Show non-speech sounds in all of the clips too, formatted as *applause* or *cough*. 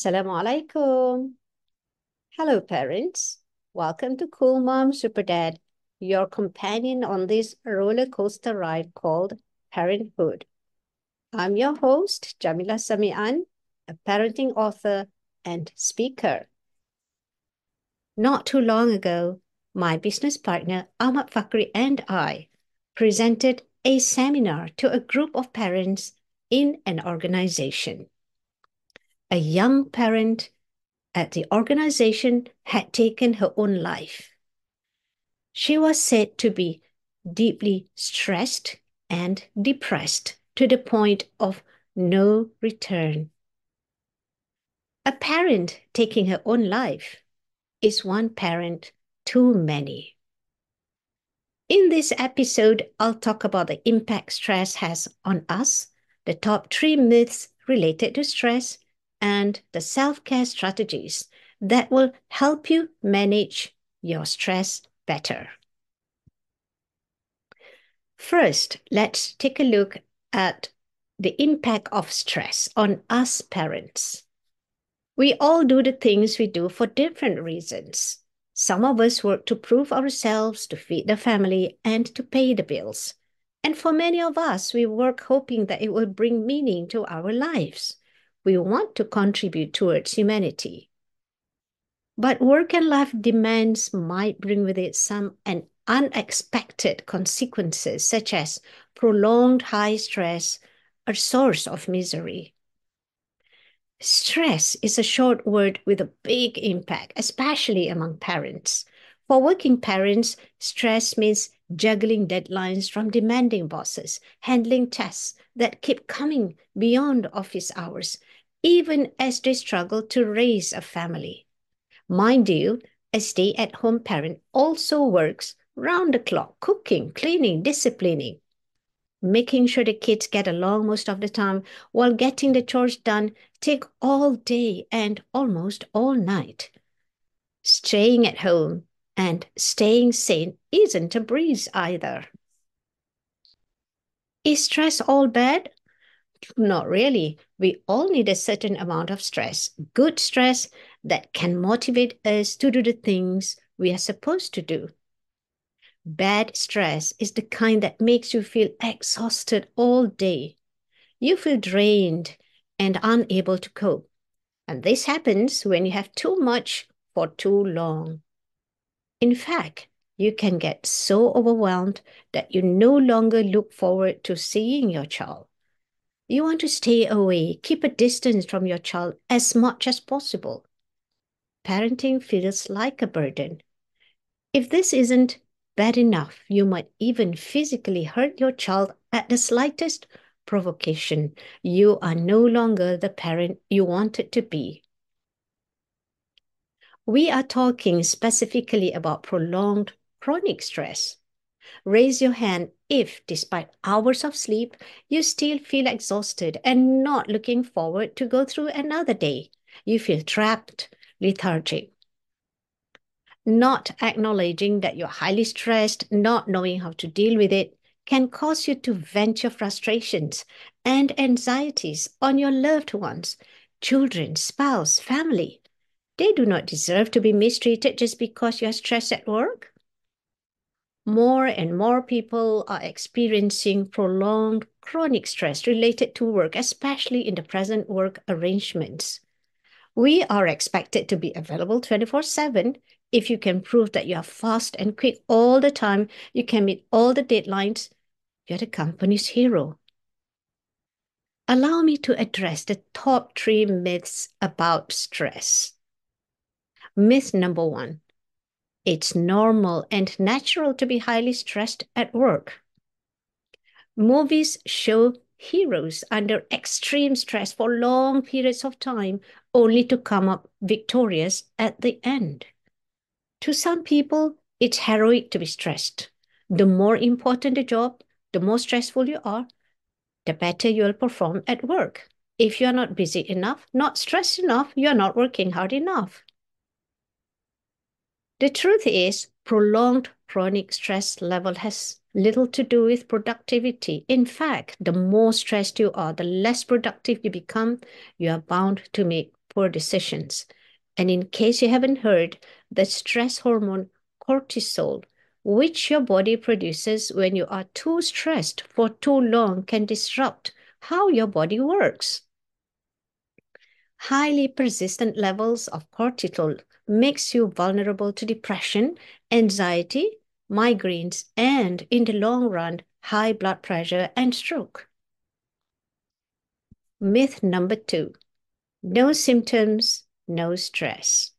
Assalamu alaikum. Hello, parents. Welcome to Cool Mom Super Dad, your companion on this roller coaster ride called parenthood. I'm your host, Jamila Samian, a parenting author and speaker. Not too long ago, my business partner Ahmad Fakri and I presented a seminar to a group of parents in an organization. A young parent at the organization had taken her own life. She was said to be deeply stressed and depressed to the point of no return. A parent taking her own life is one parent too many. In this episode, I'll talk about the impact stress has on us, the top three myths related to stress, and the self care strategies that will help you manage your stress better. First, let's take a look at the impact of stress on us parents. We all do the things we do for different reasons. Some of us work to prove ourselves, to feed the family, and to pay the bills. And for many of us, we work hoping that it will bring meaning to our lives we want to contribute towards humanity. But work and life demands might bring with it some and unexpected consequences, such as prolonged high stress, a source of misery. Stress is a short word with a big impact, especially among parents. For working parents, stress means juggling deadlines from demanding bosses, handling tasks that keep coming beyond office hours, even as they struggle to raise a family. Mind you, a stay at home parent also works round the clock, cooking, cleaning, disciplining, making sure the kids get along most of the time while getting the chores done take all day and almost all night. Staying at home and staying sane isn't a breeze either. Is stress all bad? Not really. We all need a certain amount of stress, good stress that can motivate us to do the things we are supposed to do. Bad stress is the kind that makes you feel exhausted all day. You feel drained and unable to cope. And this happens when you have too much for too long. In fact, you can get so overwhelmed that you no longer look forward to seeing your child. You want to stay away, keep a distance from your child as much as possible. Parenting feels like a burden. If this isn't bad enough, you might even physically hurt your child at the slightest provocation. You are no longer the parent you wanted to be. We are talking specifically about prolonged chronic stress. Raise your hand if, despite hours of sleep, you still feel exhausted and not looking forward to go through another day. You feel trapped, lethargic. Not acknowledging that you're highly stressed, not knowing how to deal with it, can cause you to vent your frustrations and anxieties on your loved ones, children, spouse, family. They do not deserve to be mistreated just because you are stressed at work more and more people are experiencing prolonged chronic stress related to work, especially in the present work arrangements. We are expected to be available 24 7. If you can prove that you are fast and quick all the time, you can meet all the deadlines, you're the company's hero. Allow me to address the top three myths about stress. Myth number one it's normal and natural to be highly stressed at work. Movies show heroes under extreme stress for long periods of time only to come up victorious at the end. To some people, it's heroic to be stressed. The more important the job, the more stressful you are, the better you'll perform at work. If you're not busy enough, not stressed enough, you're not working hard enough. The truth is, prolonged chronic stress level has little to do with productivity. In fact, the more stressed you are, the less productive you become, you are bound to make poor decisions. And in case you haven't heard, the stress hormone cortisol, which your body produces when you are too stressed for too long, can disrupt how your body works. Highly persistent levels of cortisol makes you vulnerable to depression, anxiety, migraines, and in the long run, high blood pressure and stroke. Myth number two, no symptoms, no stress.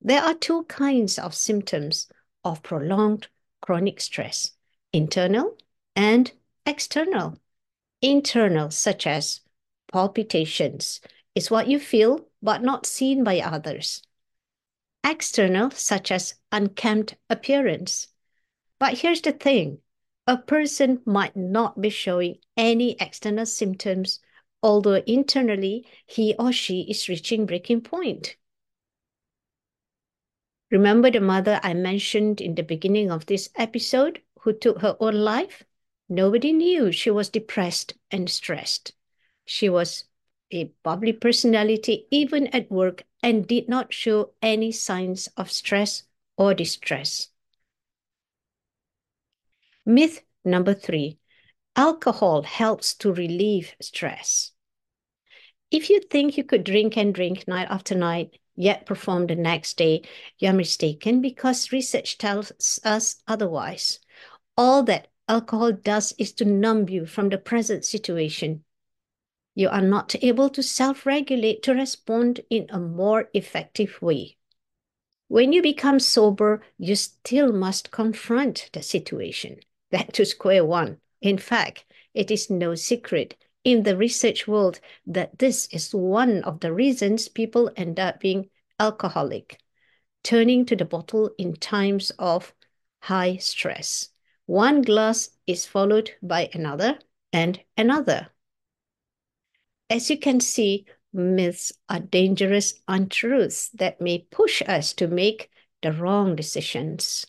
There are two kinds of symptoms of prolonged chronic stress, internal and external. Internal, such as palpitations, is what you feel but not seen by others. External, such as unkempt appearance. But here's the thing a person might not be showing any external symptoms, although internally he or she is reaching breaking point. Remember the mother I mentioned in the beginning of this episode who took her own life? Nobody knew she was depressed and stressed. She was a bubbly personality even at work and did not show any signs of stress or distress. Myth number three alcohol helps to relieve stress. If you think you could drink and drink night after night, yet perform the next day, you're mistaken because research tells us otherwise. All that alcohol does is to numb you from the present situation. You are not able to self regulate to respond in a more effective way. When you become sober, you still must confront the situation. *laughs* Back to square one. In fact, it is no secret in the research world that this is one of the reasons people end up being alcoholic, turning to the bottle in times of high stress. One glass is followed by another and another. As you can see, myths are dangerous untruths that may push us to make the wrong decisions.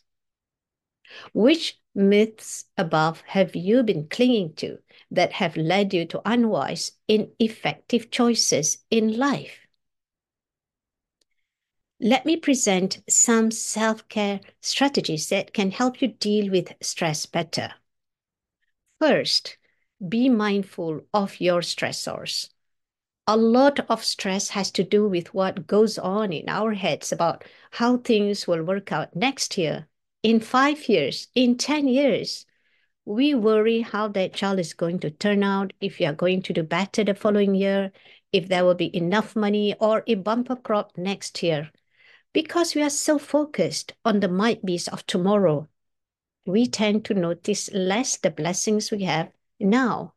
Which myths above have you been clinging to that have led you to unwise, ineffective choices in life? Let me present some self care strategies that can help you deal with stress better. First, be mindful of your stressors. A lot of stress has to do with what goes on in our heads about how things will work out next year, in five years, in 10 years. We worry how that child is going to turn out, if you are going to do better the following year, if there will be enough money or a bumper crop next year. Because we are so focused on the might be's of tomorrow, we tend to notice less the blessings we have now.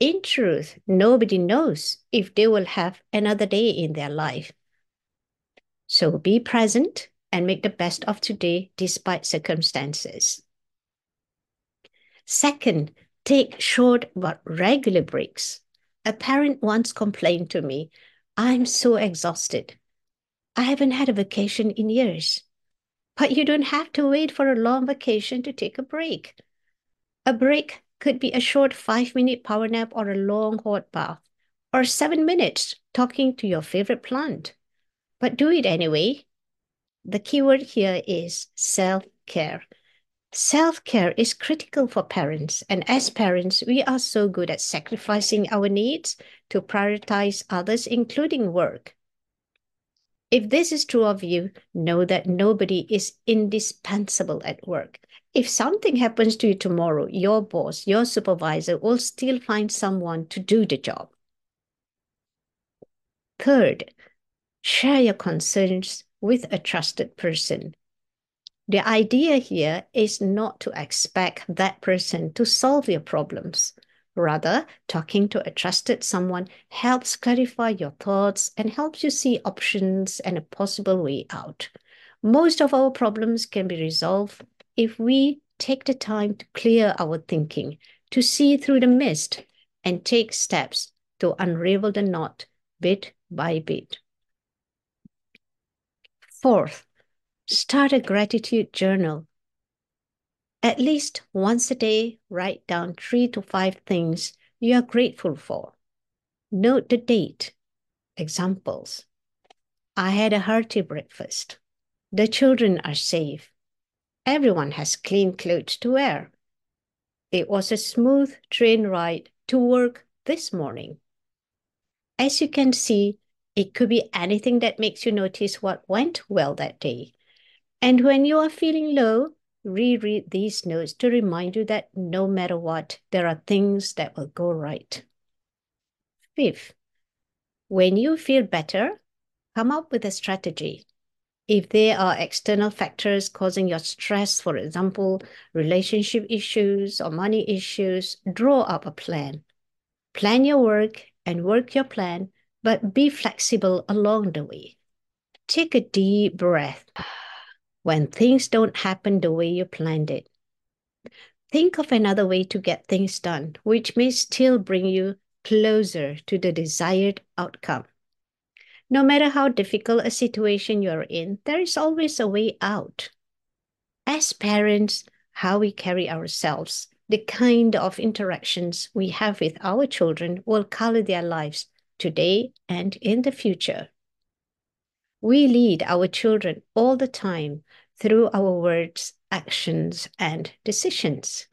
In truth, nobody knows if they will have another day in their life. So be present and make the best of today despite circumstances. Second, take short but regular breaks. A parent once complained to me, I'm so exhausted. I haven't had a vacation in years. But you don't have to wait for a long vacation to take a break. A break could be a short five minute power nap or a long hot bath, or seven minutes talking to your favorite plant. But do it anyway. The keyword here is self care. Self care is critical for parents, and as parents, we are so good at sacrificing our needs to prioritize others, including work. If this is true of you, know that nobody is indispensable at work. If something happens to you tomorrow, your boss, your supervisor will still find someone to do the job. Third, share your concerns with a trusted person. The idea here is not to expect that person to solve your problems. Rather, talking to a trusted someone helps clarify your thoughts and helps you see options and a possible way out. Most of our problems can be resolved if we take the time to clear our thinking, to see through the mist, and take steps to unravel the knot bit by bit. Fourth, start a gratitude journal at least once a day, write down three to five things you are grateful for. Note the date. Examples I had a hearty breakfast. The children are safe. Everyone has clean clothes to wear. It was a smooth train ride to work this morning. As you can see, it could be anything that makes you notice what went well that day. And when you are feeling low, reread these notes to remind you that no matter what, there are things that will go right. Fifth, when you feel better, come up with a strategy. If there are external factors causing your stress, for example, relationship issues or money issues, draw up a plan. Plan your work and work your plan, but be flexible along the way. Take a deep breath when things don't happen the way you planned it. Think of another way to get things done, which may still bring you closer to the desired outcome. No matter how difficult a situation you're in, there is always a way out. As parents, how we carry ourselves, the kind of interactions we have with our children will color their lives today and in the future. We lead our children all the time through our words, actions, and decisions.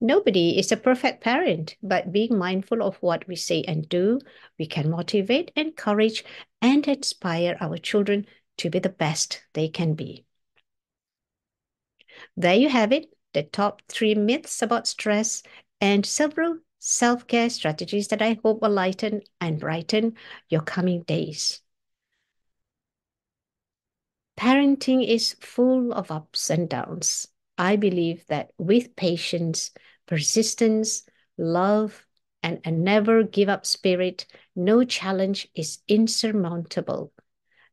Nobody is a perfect parent, but being mindful of what we say and do, we can motivate, encourage, and inspire our children to be the best they can be. There you have it, the top three myths about stress and several self care strategies that I hope will lighten and brighten your coming days. Parenting is full of ups and downs. I believe that with patience, persistence, love, and a never give up spirit, no challenge is insurmountable.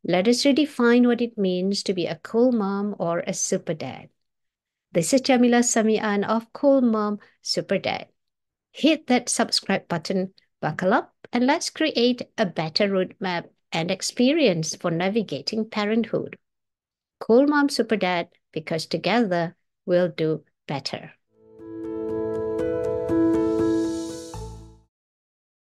Let us redefine what it means to be a cool mom or a super dad. This is Jamila Samian of Cool Mom Super Dad. Hit that subscribe button, buckle up, and let's create a better roadmap and experience for navigating parenthood. Cool Mom Super Dad because together we'll do better.